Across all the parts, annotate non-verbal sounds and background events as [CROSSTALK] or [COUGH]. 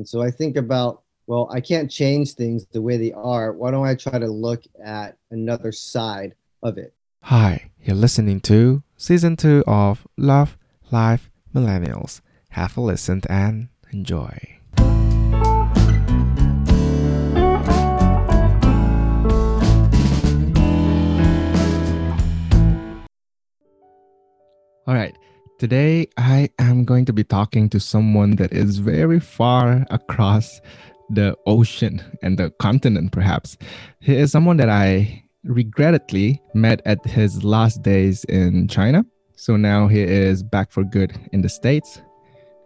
And so I think about, well, I can't change things the way they are. Why don't I try to look at another side of it? Hi, you're listening to season two of Love, Life, Millennials. Have a listen and enjoy. All right. Today, I am going to be talking to someone that is very far across the ocean and the continent, perhaps. He is someone that I regrettably met at his last days in China. So now he is back for good in the States.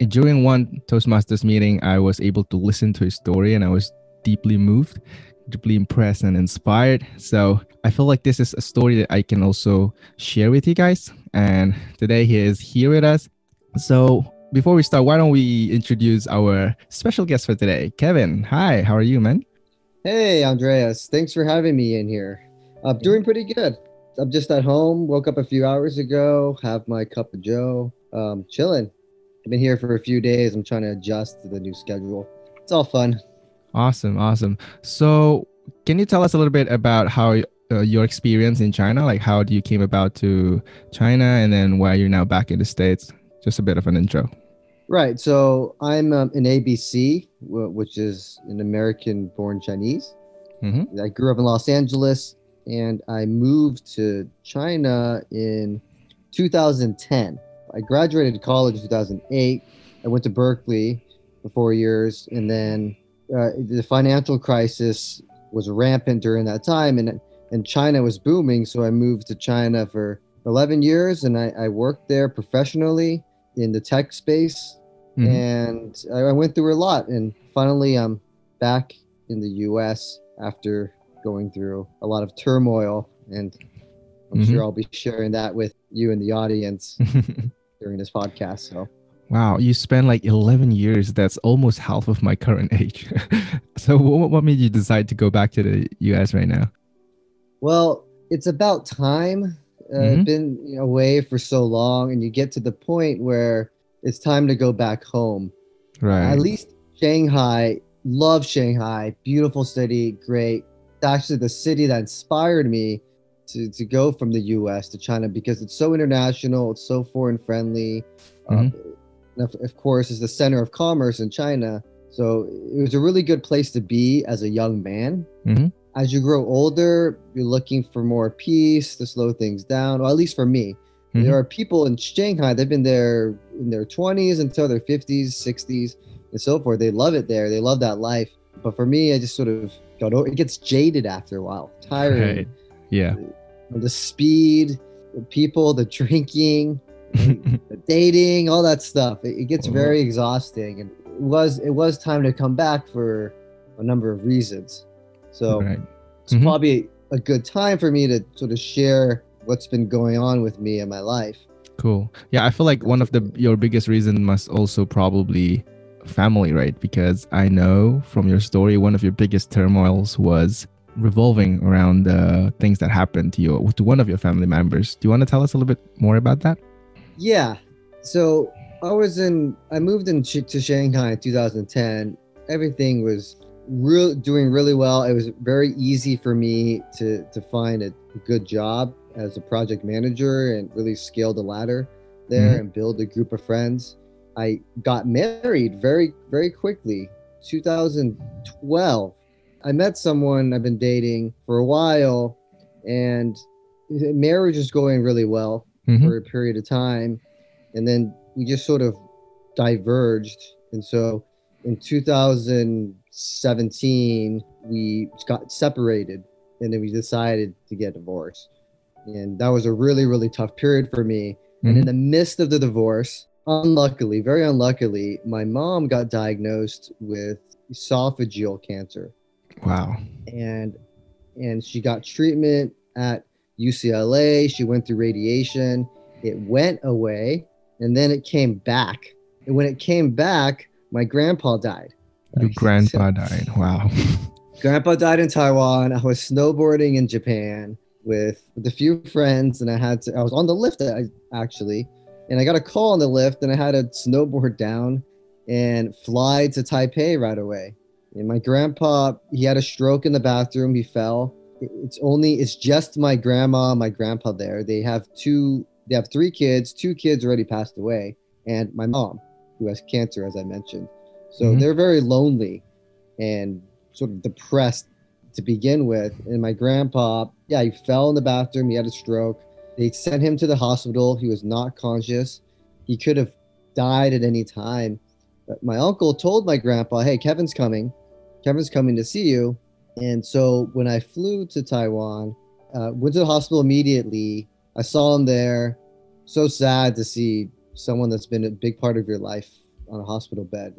During one Toastmasters meeting, I was able to listen to his story and I was deeply moved, deeply impressed and inspired. So I feel like this is a story that I can also share with you guys. And today he is here with us. So before we start, why don't we introduce our special guest for today, Kevin? Hi, how are you, man? Hey, Andreas. Thanks for having me in here. I'm doing pretty good. I'm just at home. Woke up a few hours ago. Have my cup of Joe. Um, chilling. I've been here for a few days. I'm trying to adjust to the new schedule. It's all fun. Awesome, awesome. So, can you tell us a little bit about how uh, your experience in China? Like, how do you came about to China, and then why you're now back in the states? Just a bit of an intro. Right. So I'm um, an ABC, which is an American-born Chinese. Mm-hmm. I grew up in Los Angeles, and I moved to China in 2010. I graduated college in 2008. I went to Berkeley for four years, and then uh, the financial crisis was rampant during that time, and and China was booming. So I moved to China for 11 years, and I, I worked there professionally in the tech space, mm-hmm. and I, I went through a lot. And finally, I'm back in the U.S. after going through a lot of turmoil, and I'm mm-hmm. sure I'll be sharing that with you and the audience [LAUGHS] during this podcast. So. Wow, you spent like 11 years. That's almost half of my current [LAUGHS] age. so, what, what made you decide to go back to the US right now? Well, it's about time. Uh, mm-hmm. Been away for so long, and you get to the point where it's time to go back home. Right. At least Shanghai, love Shanghai, beautiful city, great. It's actually the city that inspired me to, to go from the US to China because it's so international, it's so foreign friendly. Mm-hmm. Uh, of, of course, is the center of commerce in China. So it was a really good place to be as a young man. Mm-hmm as you grow older, you're looking for more peace to slow things down, or at least for me. Mm-hmm. There are people in Shanghai, they've been there in their 20s until their 50s, 60s, and so forth. They love it there. They love that life. But for me, I just sort of got over it gets jaded after a while, tiring. Right. Yeah. The, the speed, the people, the [LAUGHS] drinking, [LAUGHS] dating, all that stuff. It, it gets very exhausting. And it was it was time to come back for a number of reasons. So right. it's mm-hmm. probably a good time for me to sort of share what's been going on with me in my life. Cool. Yeah, I feel like one of the your biggest reason must also probably family, right? Because I know from your story one of your biggest turmoils was revolving around the things that happened to you to one of your family members. Do you want to tell us a little bit more about that? Yeah. So I was in I moved in to Shanghai in 2010. Everything was real doing really well. It was very easy for me to to find a good job as a project manager and really scale the ladder there mm-hmm. and build a group of friends. I got married very very quickly. 2012. I met someone I've been dating for a while and marriage is going really well mm-hmm. for a period of time and then we just sort of diverged and so in 2017 we got separated and then we decided to get divorced and that was a really really tough period for me mm-hmm. and in mm-hmm. the midst of the divorce unluckily very unluckily my mom got diagnosed with esophageal cancer wow and and she got treatment at UCLA she went through radiation it went away and then it came back and when it came back my grandpa died. Your grandpa died. Wow. [LAUGHS] grandpa died in Taiwan. I was snowboarding in Japan with, with a few friends, and I had to. I was on the lift actually, and I got a call on the lift, and I had to snowboard down and fly to Taipei right away. And my grandpa, he had a stroke in the bathroom. He fell. It's only, it's just my grandma, my grandpa there. They have two, they have three kids. Two kids already passed away, and my mom, who has cancer, as I mentioned. So mm-hmm. they're very lonely and sort of depressed to begin with. And my grandpa, yeah, he fell in the bathroom. He had a stroke. They sent him to the hospital. He was not conscious. He could have died at any time. But my uncle told my grandpa, hey, Kevin's coming. Kevin's coming to see you. And so when I flew to Taiwan, uh, went to the hospital immediately. I saw him there. So sad to see someone that's been a big part of your life on a hospital bed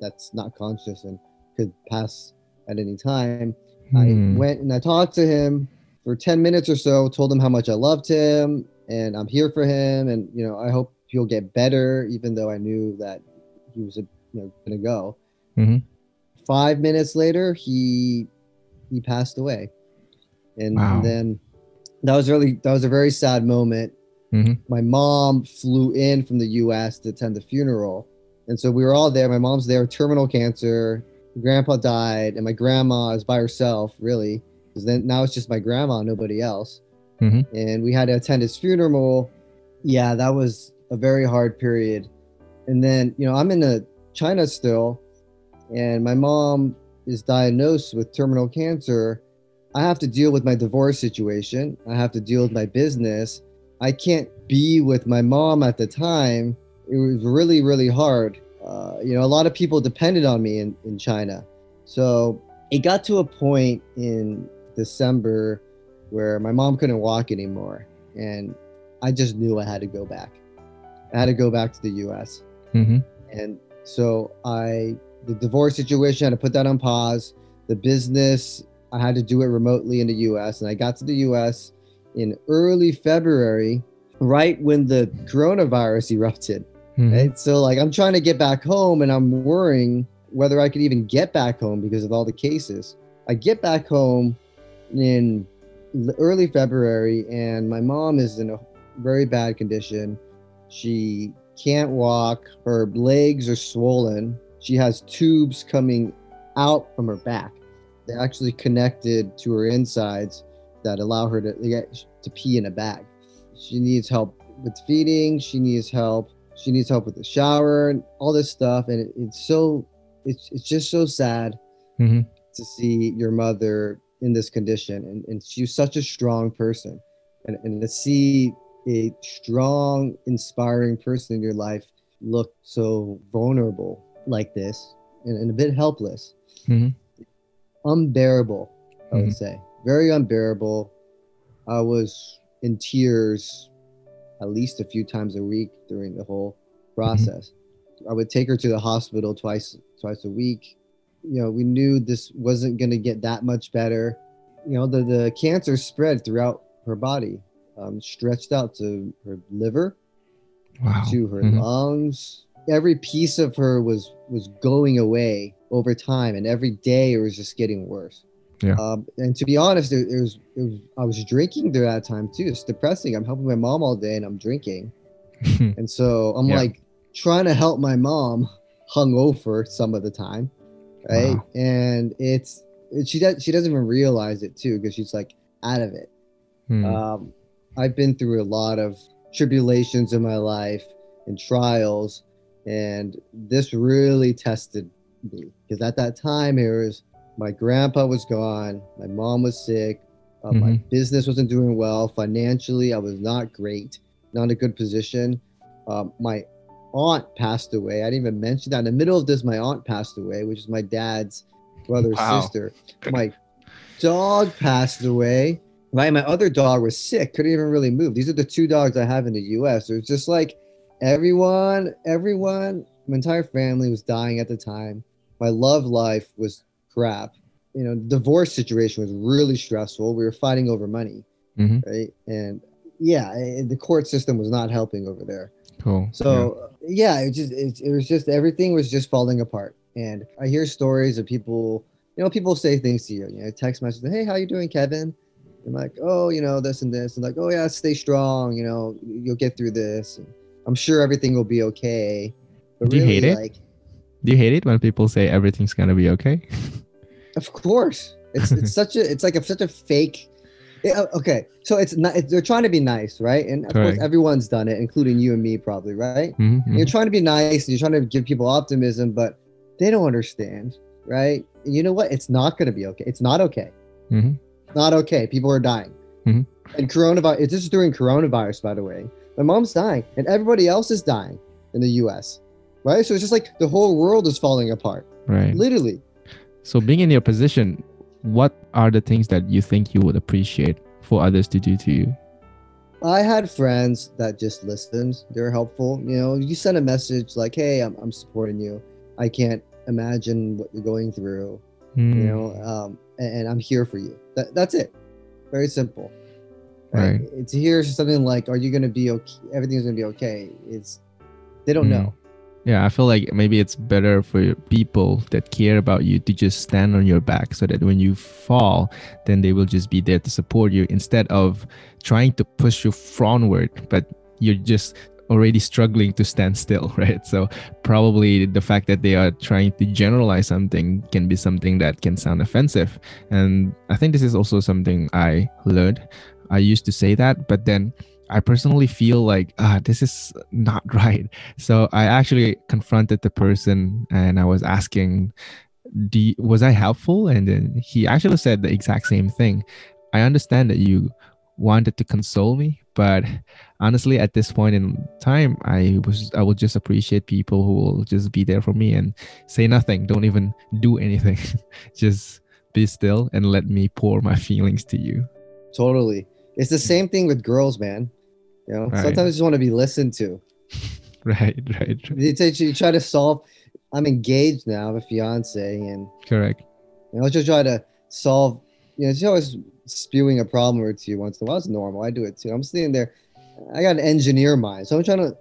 that's not conscious and could pass at any time. Hmm. I went and I talked to him for 10 minutes or so, told him how much I loved him and I'm here for him. And, you know, I hope he'll get better, even though I knew that he was, you know, going to go. Mm-hmm. Five minutes later, he, he passed away. And, wow. and, then that was really, that was a very sad moment. Mm-hmm. My mom flew in from the US to attend the funeral. And so we were all there. My mom's there, terminal cancer grandpa died and my grandma is by herself really because then now it's just my grandma nobody else mm-hmm. and we had to attend his funeral yeah that was a very hard period and then you know i'm in a china still and my mom is diagnosed with terminal cancer i have to deal with my divorce situation i have to deal with my business i can't be with my mom at the time it was really really hard uh, you know, a lot of people depended on me in, in China. So it got to a point in December where my mom couldn't walk anymore. And I just knew I had to go back. I had to go back to the US. Mm-hmm. And so I, the divorce situation, I had to put that on pause. The business, I had to do it remotely in the US. And I got to the US in early February, right when the coronavirus [LAUGHS] erupted. Mm-hmm. Right. So like I'm trying to get back home and I'm worrying whether I could even get back home because of all the cases. I get back home in early February and my mom is in a very bad condition. She can't walk, her legs are swollen. She has tubes coming out from her back. They're actually connected to her insides that allow her to get to pee in a bag. She needs help with feeding, she needs help she needs help with the shower and all this stuff and it, it's so it's, it's just so sad mm-hmm. to see your mother in this condition and, and she's such a strong person and, and to see a strong inspiring person in your life look so vulnerable like this and, and a bit helpless mm-hmm. unbearable i would mm-hmm. say very unbearable i was in tears at least a few times a week during the whole process. Mm-hmm. I would take her to the hospital twice twice a week. You know, we knew this wasn't going to get that much better. You know, the the cancer spread throughout her body, um, stretched out to her liver, wow. to her mm-hmm. lungs. Every piece of her was was going away over time, and every day it was just getting worse. Yeah. Um, and to be honest, it, it, was, it, was, I was drinking during that time too. It's depressing. I'm helping my mom all day and I'm drinking, [LAUGHS] and so I'm yeah. like trying to help my mom hungover some of the time, right? Wow. And it's it, she does she doesn't even realize it too because she's like out of it. Hmm. Um, I've been through a lot of tribulations in my life and trials, and this really tested me because at that time it was my grandpa was gone, my mom was sick, uh, mm-hmm. my business wasn't doing well financially. I was not great, not in a good position. Um, my aunt passed away. I didn't even mention that. In the middle of this, my aunt passed away, which is my dad's brother's wow. sister. My dog passed away. Right, my other dog was sick, couldn't even really move. These are the two dogs I have in the U.S. It was just like everyone, everyone, my entire family was dying at the time. My love life was crap. You know, divorce situation was really stressful. We were fighting over money, mm-hmm. right? And yeah, the court system was not helping over there. Cool. So yeah, yeah it just it, it was just everything was just falling apart. And I hear stories of people, you know, people say things to you, you know, text messages, hey, how you doing, Kevin? I'm like, oh, you know, this and this, and like, oh yeah, stay strong, you know, you'll get through this. And I'm sure everything will be okay. But Do really, you hate it? Like, Do you hate it when people say everything's gonna be okay? [LAUGHS] Of course, it's it's such a it's like a, such a fake. Yeah, okay, so it's not they're trying to be nice, right? And of Correct. course, everyone's done it, including you and me, probably, right? Mm-hmm, mm-hmm. You're trying to be nice, and you're trying to give people optimism, but they don't understand, right? And you know what? It's not to be okay. It's not okay. Mm-hmm. Not okay. People are dying. Mm-hmm. And coronavirus. This is during coronavirus, by the way. My mom's dying, and everybody else is dying in the U.S. Right? So it's just like the whole world is falling apart. Right. Literally. So being in your position, what are the things that you think you would appreciate for others to do to you? I had friends that just listened. They're helpful. You know, you send a message like, "Hey, I'm, I'm supporting you. I can't imagine what you're going through. Mm. You hmm. know, um, and, and, I'm here for you. That, that's it. Very simple. Right. right. To hear something like, "Are you going to be okay? Everything's going to be okay." It's they don't mm. know. Yeah, I feel like maybe it's better for people that care about you to just stand on your back so that when you fall, then they will just be there to support you instead of trying to push you frontward, but you're just already struggling to stand still, [LAUGHS] right? So probably the fact that they are trying to generalize something can be something that can sound offensive. And I think this is also something I learned. I used to say that, but then I personally feel like ah, this is not [LAUGHS] right. So I actually confronted the person and I was asking, you, was I helpful? And then he actually said the exact same thing. I understand that you wanted to console me, but honestly, at this point in time, I was I will just appreciate people who will just be there for me and say nothing. Don't even do anything. [LAUGHS] just be still and let me pour my [LAUGHS] feelings to you. Totally. It's the hmm. same thing with girls, man. You know, right. sometimes you just want to be listened to. [LAUGHS] right, right. You, you try to solve. I'm engaged now, I have a fiance, and correct. You know, just try to solve. You know, she's always spewing a problem or two once in a while. It's normal. I do it too. I'm sitting there. I got an engineer mind, so I'm trying to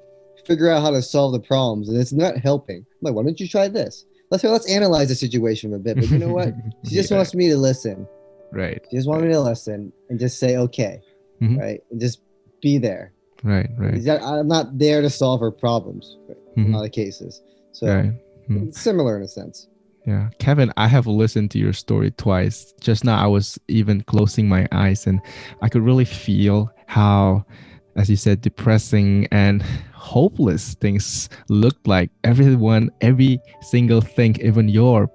figure out how to solve the problems, and it's not helping. I'm like, why don't you try this? Let's let's analyze the situation a bit. But you know what? [LAUGHS] She just yeah. wants me to listen. Right. Just wants me to listen and just say okay, mm-hmm. right, and just be there. Right, right. I'm not there to solve her problems mm-hmm. in a lot of cases. So right. mm-hmm. similar in a sense. Yeah. Kevin, I have listened to your story twice. Just now, I was even closing my eyes and I could really feel how, as you said, depressing and hopeless things looked like. Everyone, every single thing, even your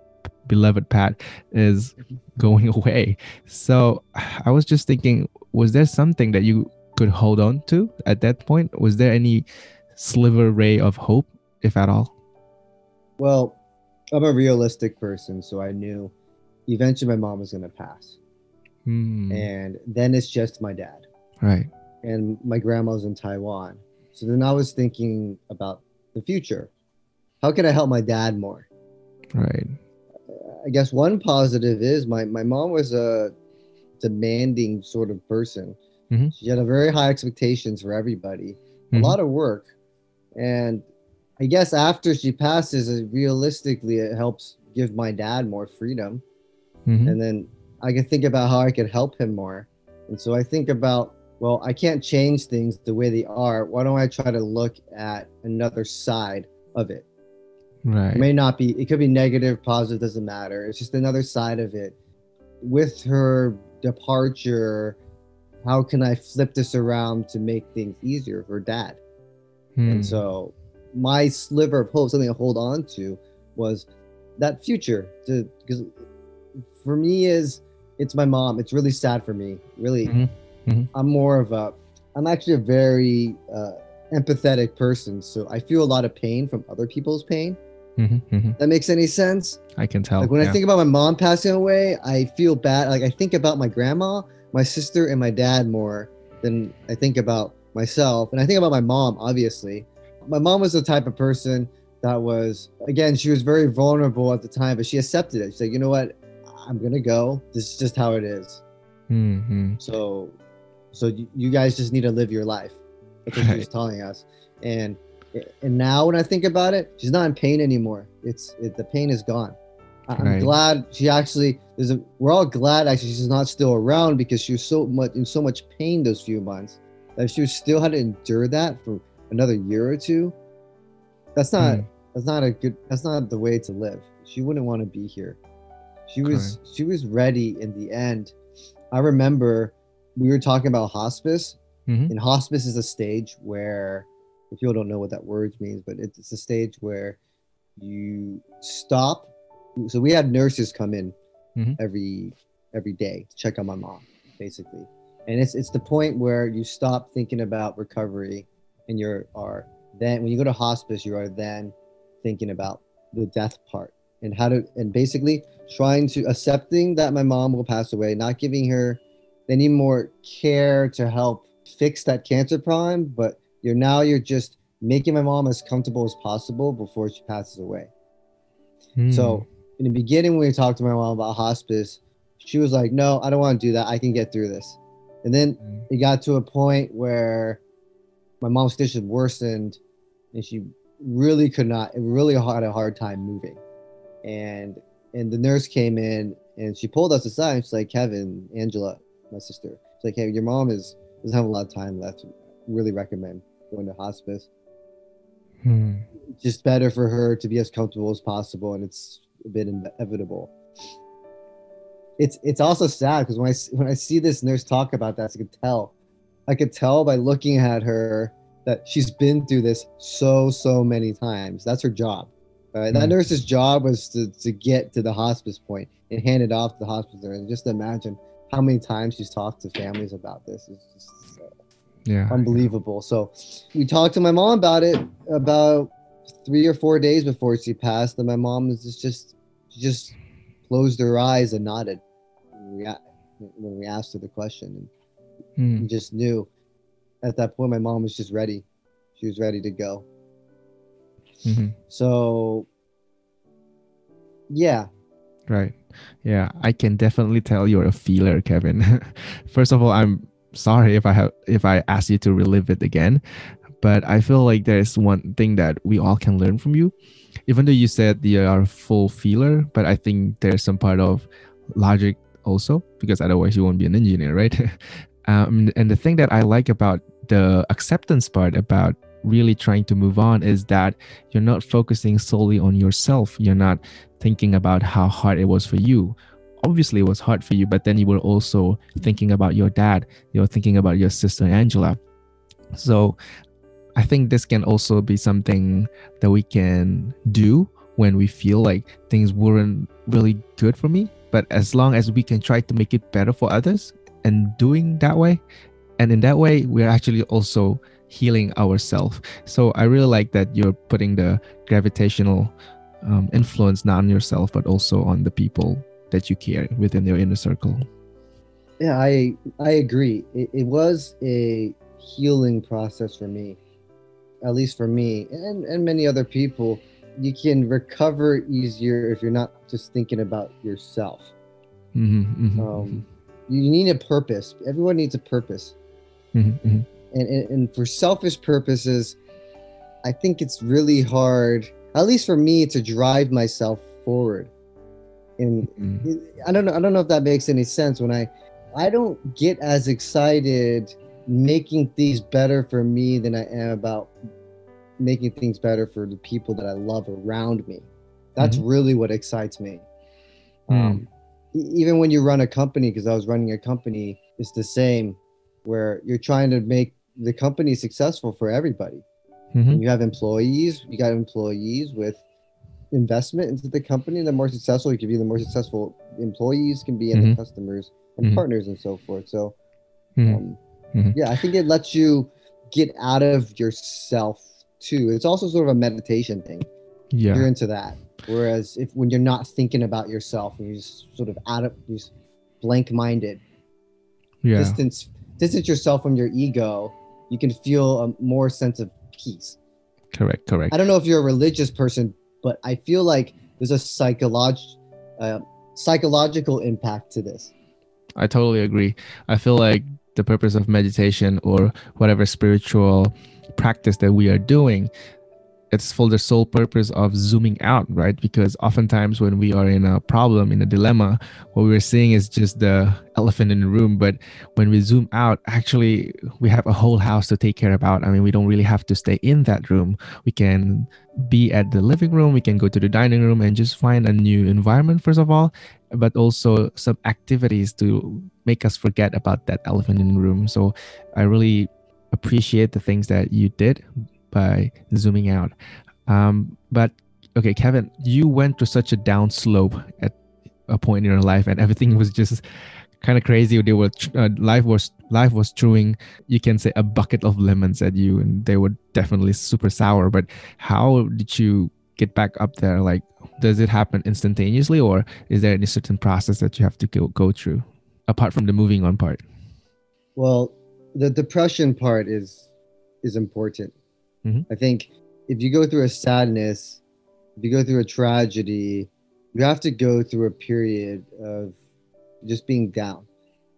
beloved Pat, is going [LAUGHS] away. So [SIGHS] I was just thinking, was there something that you could hold on to at that point? Was there any sliver ray of hope, if at all? Well, I'm a realistic person, so I knew eventually my mom was going to pass. Hmm. And then it's just my dad. Right. And my grandma's in Taiwan. So then I was thinking about the future. How can I help my dad more? Right. I guess one positive is my, my mom was a demanding sort of person. Mm-hmm. She had a very high expectations for everybody, mm-hmm. a lot of work, and I guess after she passes, realistically, it helps give my dad more freedom, mm-hmm. and then I can think about how I could help him more. And so I think about, well, I can't change things the way they are. Why don't I try to look at another side of it? Right. It may not be. It could be negative, positive. Doesn't matter. It's just another side of it. With her departure how can I flip this around to make things easier for dad? Hmm. And so my sliver of hope, something to hold on to, was that future. To because for me is it's my mom. It's really sad for me. Really, mm-hmm. Mm-hmm. I'm more of a. I'm actually a very uh, empathetic person, so I feel a lot of pain from other people's pain. Mm-hmm, mm-hmm. That makes any sense? I can tell. Like when yeah. I think about my mom passing away, I feel bad. Like I think about my grandma, my sister and my dad more than I think about myself. And I think about my mom, obviously. My mom was the type of person that was, again, she was very vulnerable at the time, but she accepted it. She's like, you know what? I'm going to go. This is just how it is. Mm-hmm. So, so you guys just need to live your life. That's what right. [LAUGHS] she was telling us. And, and now when I think about it, she's not in pain anymore. It's it, the pain is gone. I'm right. glad she actually there's a we're all glad actually she's not still around because she was so much in so much pain those few months that she was still had to endure that for another year or two. That's not mm. that's not a good that's not the way to live she wouldn't want to be here she was Correct. she was ready in the end i remember we were talking about hospice mm-hmm. and hospice is a stage where if people don't know what that word means but it's, it's a stage where you stop so we had nurses come in mm-hmm. every every day to check on my mom basically and it's it's the point where you stop thinking about recovery and you're are then when you go to hospice you are then thinking about the death part and how to and basically trying to accepting that my mom will pass away not giving her any more care to help fix that cancer problem but you're now you're just making my mom as comfortable as possible before she passes away. Hmm. so in the beginning when we talked to my mom about hospice she was like no i don't want to do that. I can get through this. And then hmm. it got to a point where my mom's condition worsened and she really could not really had a hard time moving. And and the nurse came in and she pulled us aside and she's like kevin angela my sister. She's like hey your mom is doesn't have a lot of time left. Really recommend going to hospice hmm. just better for her to be as comfortable as possible and it's a bit inevitable it's it's also sad because when i when i see this nurse talk about that i could tell i could tell by looking at her that she's been through this so so many times. That's her job. Right? Mm. That nurse's job was to, to get to the hospice point and hand it off to the hospice nurse. And just imagine how many times she's talked to families about this. It's just yeah, unbelievable. So we talked to my mom about it about three or four days before she passed, and my mom was just just just closed her eyes and nodded when we, when we asked her the question, and mm. just knew at that point, my mom was just ready. She was ready to go. Mm-hmm. So, yeah. Right. Yeah, I can definitely tell you're a feeler, Kevin. [LAUGHS] First of all, I'm sorry if I have if I ask you to relive it again, but I feel like there's one thing that we all can learn from you. Even though you said you are full feeler, but I think there's some part of logic also because otherwise you won't be an engineer, right? [LAUGHS] Um, and the thing that I like about the acceptance part about really trying to move on is that you're not focusing solely on yourself. You're not thinking about how hard it was for you. Obviously, it was hard for you, but then you were also thinking about your dad. You're thinking about your sister Angela. So I think this can also be something that we can do when we feel like things weren't really good for me. But as long as we can try to make it better for others, and doing that way and in that way we're actually also healing ourselves so i really like that you're putting the gravitational um, influence not on yourself but also on the people that you care within your inner circle yeah i i agree it, it was a healing process for me at least for me and and many other people you can recover easier if you're not just thinking about yourself mm-hmm, mm-hmm, um, mm-hmm you need a purpose. Everyone needs a purpose. Mm-hmm, mm-hmm. And, and, and for selfish purposes, I think it's really hard, at least for me, to drive myself forward. And mm-hmm. I don't know. I don't know if that makes any sense. When I, I don't get as excited making things better for me than I am about making things better for the people that I love around me. That's mm-hmm. really what excites me. Mm. Um, even when you run a company, because I was running a company, it's the same where you're trying to make the company successful for everybody. Mm-hmm. You have employees, you got employees with investment into the company. The more successful you can be, the more successful employees can be, and mm-hmm. the customers and mm-hmm. partners and so forth. So, mm-hmm. um, mm-hmm. yeah, I think it lets you get out of yourself too. It's also sort of a meditation thing. Yeah, you're into that. Whereas if when you're not thinking about yourself and you're just sort of out of just blank minded, yeah. distance distance yourself from your ego, you can feel a more sense of peace. Correct, correct. I don't know if you're a religious person, but I feel like there's a psycholog- uh, psychological impact to this. I totally agree. I feel like the purpose of meditation or whatever spiritual practice that we are doing it's for the sole purpose of zooming out, right? Because oftentimes when we are in a problem, in a dilemma, what we're seeing is just the elephant in the room. But when we zoom out, actually, we have a whole house to take care about. I mean, we don't really have to stay in that room. We can be at the living room, we can go to the dining room and just find a new environment, first of all, but also some activities to make us forget about that elephant in the room. So I really appreciate the things that you did by zooming out. Um, but okay, Kevin, you went to such a down slope at a point in your life, and everything [LAUGHS] was just kind of crazy. They were uh, life was life was throwing you can say a bucket of lemons at you, and they were definitely super sour. But how did you get back up there? Like, does it happen instantaneously, or is there any certain process that you have to go go through apart from the moving on part? Well, the depression part is is important Mm-hmm. I think if you go through a sadness, if you go through a tragedy, you have to go through a period of just being down.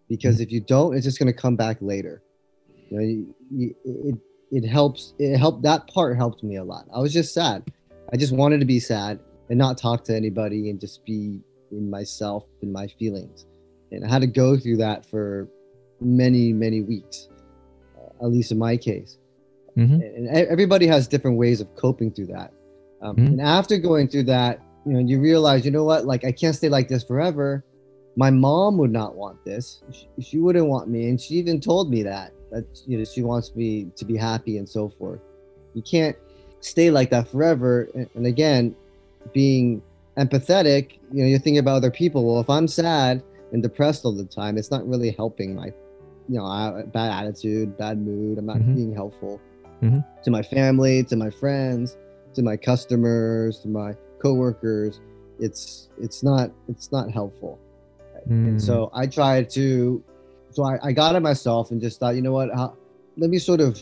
Because mm-hmm. if you don't, it's just going to come back later. You know, you, you, it, it helps. It helped. That part helped me a lot. I was just sad. I just wanted to be sad and not talk to anybody and just be in myself and my feelings. And I had to go through that for many, many weeks, uh, at least in my case. Mm-hmm. And everybody has different ways of coping through that. Um, mm-hmm. And after going through that, you know, you realize, you know what, like I can't stay like this forever. My mom would not want this. She, she wouldn't want me, and she even told me that that you know she wants me to be happy and so forth. You can't stay like that forever. And, and again, being empathetic, you know, you're thinking about other people. Well, if I'm sad and depressed all the time, it's not really helping my, you know, bad attitude, bad mood. I'm not mm-hmm. being helpful mm-hmm. to my family, to my friends, to my customers, to my coworkers. It's it's not it's not helpful. Mm. And so I tried to so I, I got it myself and just thought, you know what, how, let me sort of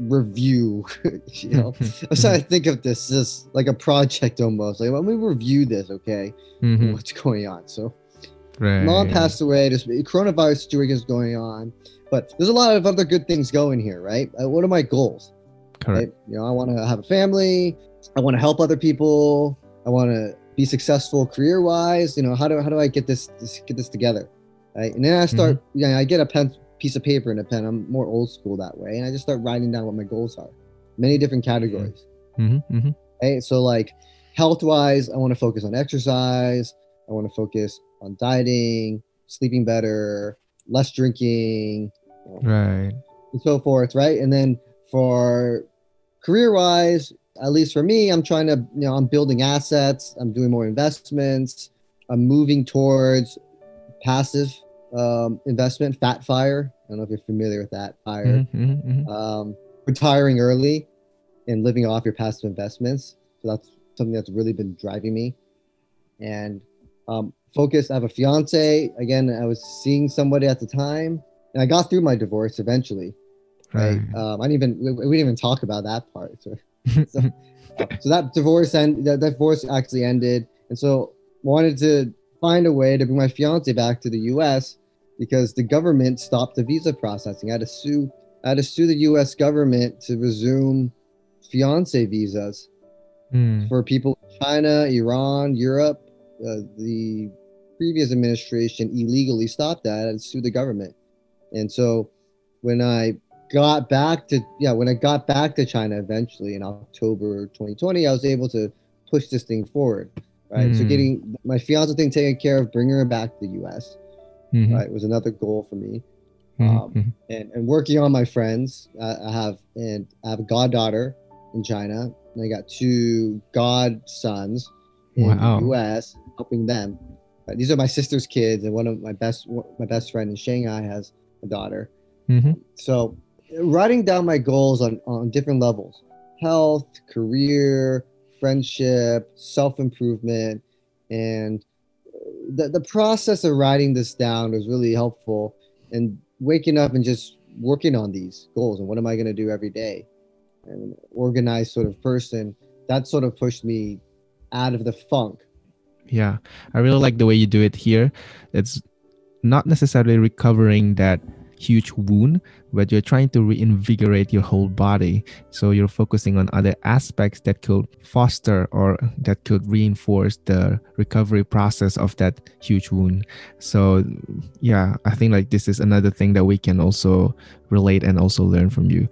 review [LAUGHS] you know [LAUGHS] i was trying to think of this as like a project almost like let me review this okay mm-hmm. what's going on so right. mom passed away this coronavirus situation is going on but there's a lot of other good things going here, right? Uh, what are my goals? Correct. Right? You know, I want to have a family. I want to help other people. I want to be successful career wise. You know, how do how do I get this, this get this together? Right? And then I start. Mm-hmm. Yeah, I get a pen, piece of paper and a pen. I'm more old school that way, and I just start writing down what my goals are. Many different categories. Mm-hmm. Mm-hmm. Right. So like health wise, I want to focus on exercise. I want to focus on dieting, sleeping better, less drinking, right, and so forth, right? And then for career wise, at least for me, I'm trying to, you know, I'm building assets, I'm doing more investments, I'm moving towards passive um, investment, fat fire. I don't know if you're familiar with that fire. Mm-hmm, mm-hmm, mm-hmm. Um, retiring early and living off your passive investments. So that's something that's really been driving me. And um, focus. I have a fiance. Again, I was seeing somebody at the time, and I got through my divorce eventually. Right. Um, I didn't even we, we, didn't even talk about that part. So, [LAUGHS] so, so that divorce and that, that divorce actually ended, and so wanted to find a way to bring my fiance back to the U.S. because the government stopped the visa processing. I had to sue. I had to sue the U.S. government to resume fiance visas mm. for people in China, Iran, Europe. Uh, the previous administration illegally stopped that and sued the government. And so when I got back to yeah, when I got back to China eventually in October 2020, I was able to push this thing forward. Right. Mm. So hmm. getting my fiance thing taken care of, bringing her back to the US, mm-hmm. right, was another goal for me. Mm-hmm. Um, mm-hmm. and, and working on my friends. I have and I have a goddaughter in China, and I got two godsons in wow. the US, helping them. These are my sister's kids, and one of my best my best friend in Shanghai has a daughter. Mm-hmm. So, writing down my goals on on different levels: health, career, friendship, self improvement, and the the process of writing this down was really helpful. And waking up and just working on these goals and what am I going to do every day, and organized sort of person that sort of pushed me out of the funk yeah i really like the way you do it here it's not necessarily recovering that huge wound, but you're trying to reinvigorate your whole body. So you're focusing on other aspects that could foster or that could reinforce the recovery process of that huge wound. So yeah, I think like this is another thing that we can also relate and also learn from you.